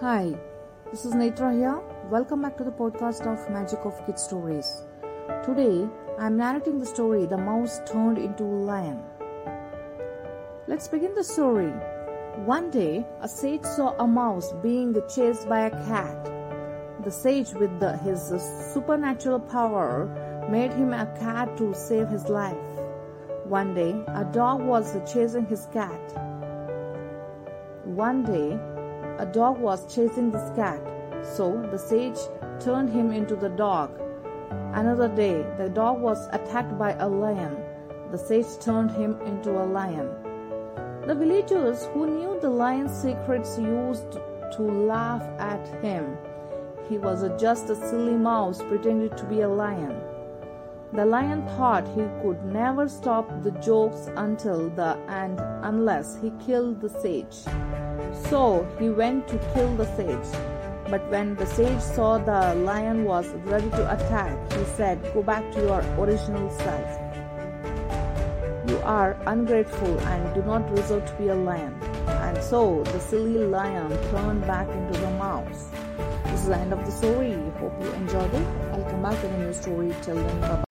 Hi, this is Netra here. Welcome back to the podcast of Magic of Kid Stories. Today, I am narrating the story The Mouse Turned into a Lion. Let's begin the story. One day, a sage saw a mouse being chased by a cat. The sage, with the, his supernatural power, made him a cat to save his life. One day, a dog was chasing his cat. One day, a dog was chasing this cat, so the sage turned him into the dog. Another day, the dog was attacked by a lion. The sage turned him into a lion. The villagers who knew the lion's secrets used to laugh at him. He was just a silly mouse pretending to be a lion. The lion thought he could never stop the jokes until the end unless he killed the sage. So he went to kill the sage. But when the sage saw the lion was ready to attack, he said, Go back to your original self. Are ungrateful and do not deserve to be a lion. And so the silly lion turned back into the mouse. This is the end of the story. Hope you enjoyed it. I'll come back with a new story. Till then, bye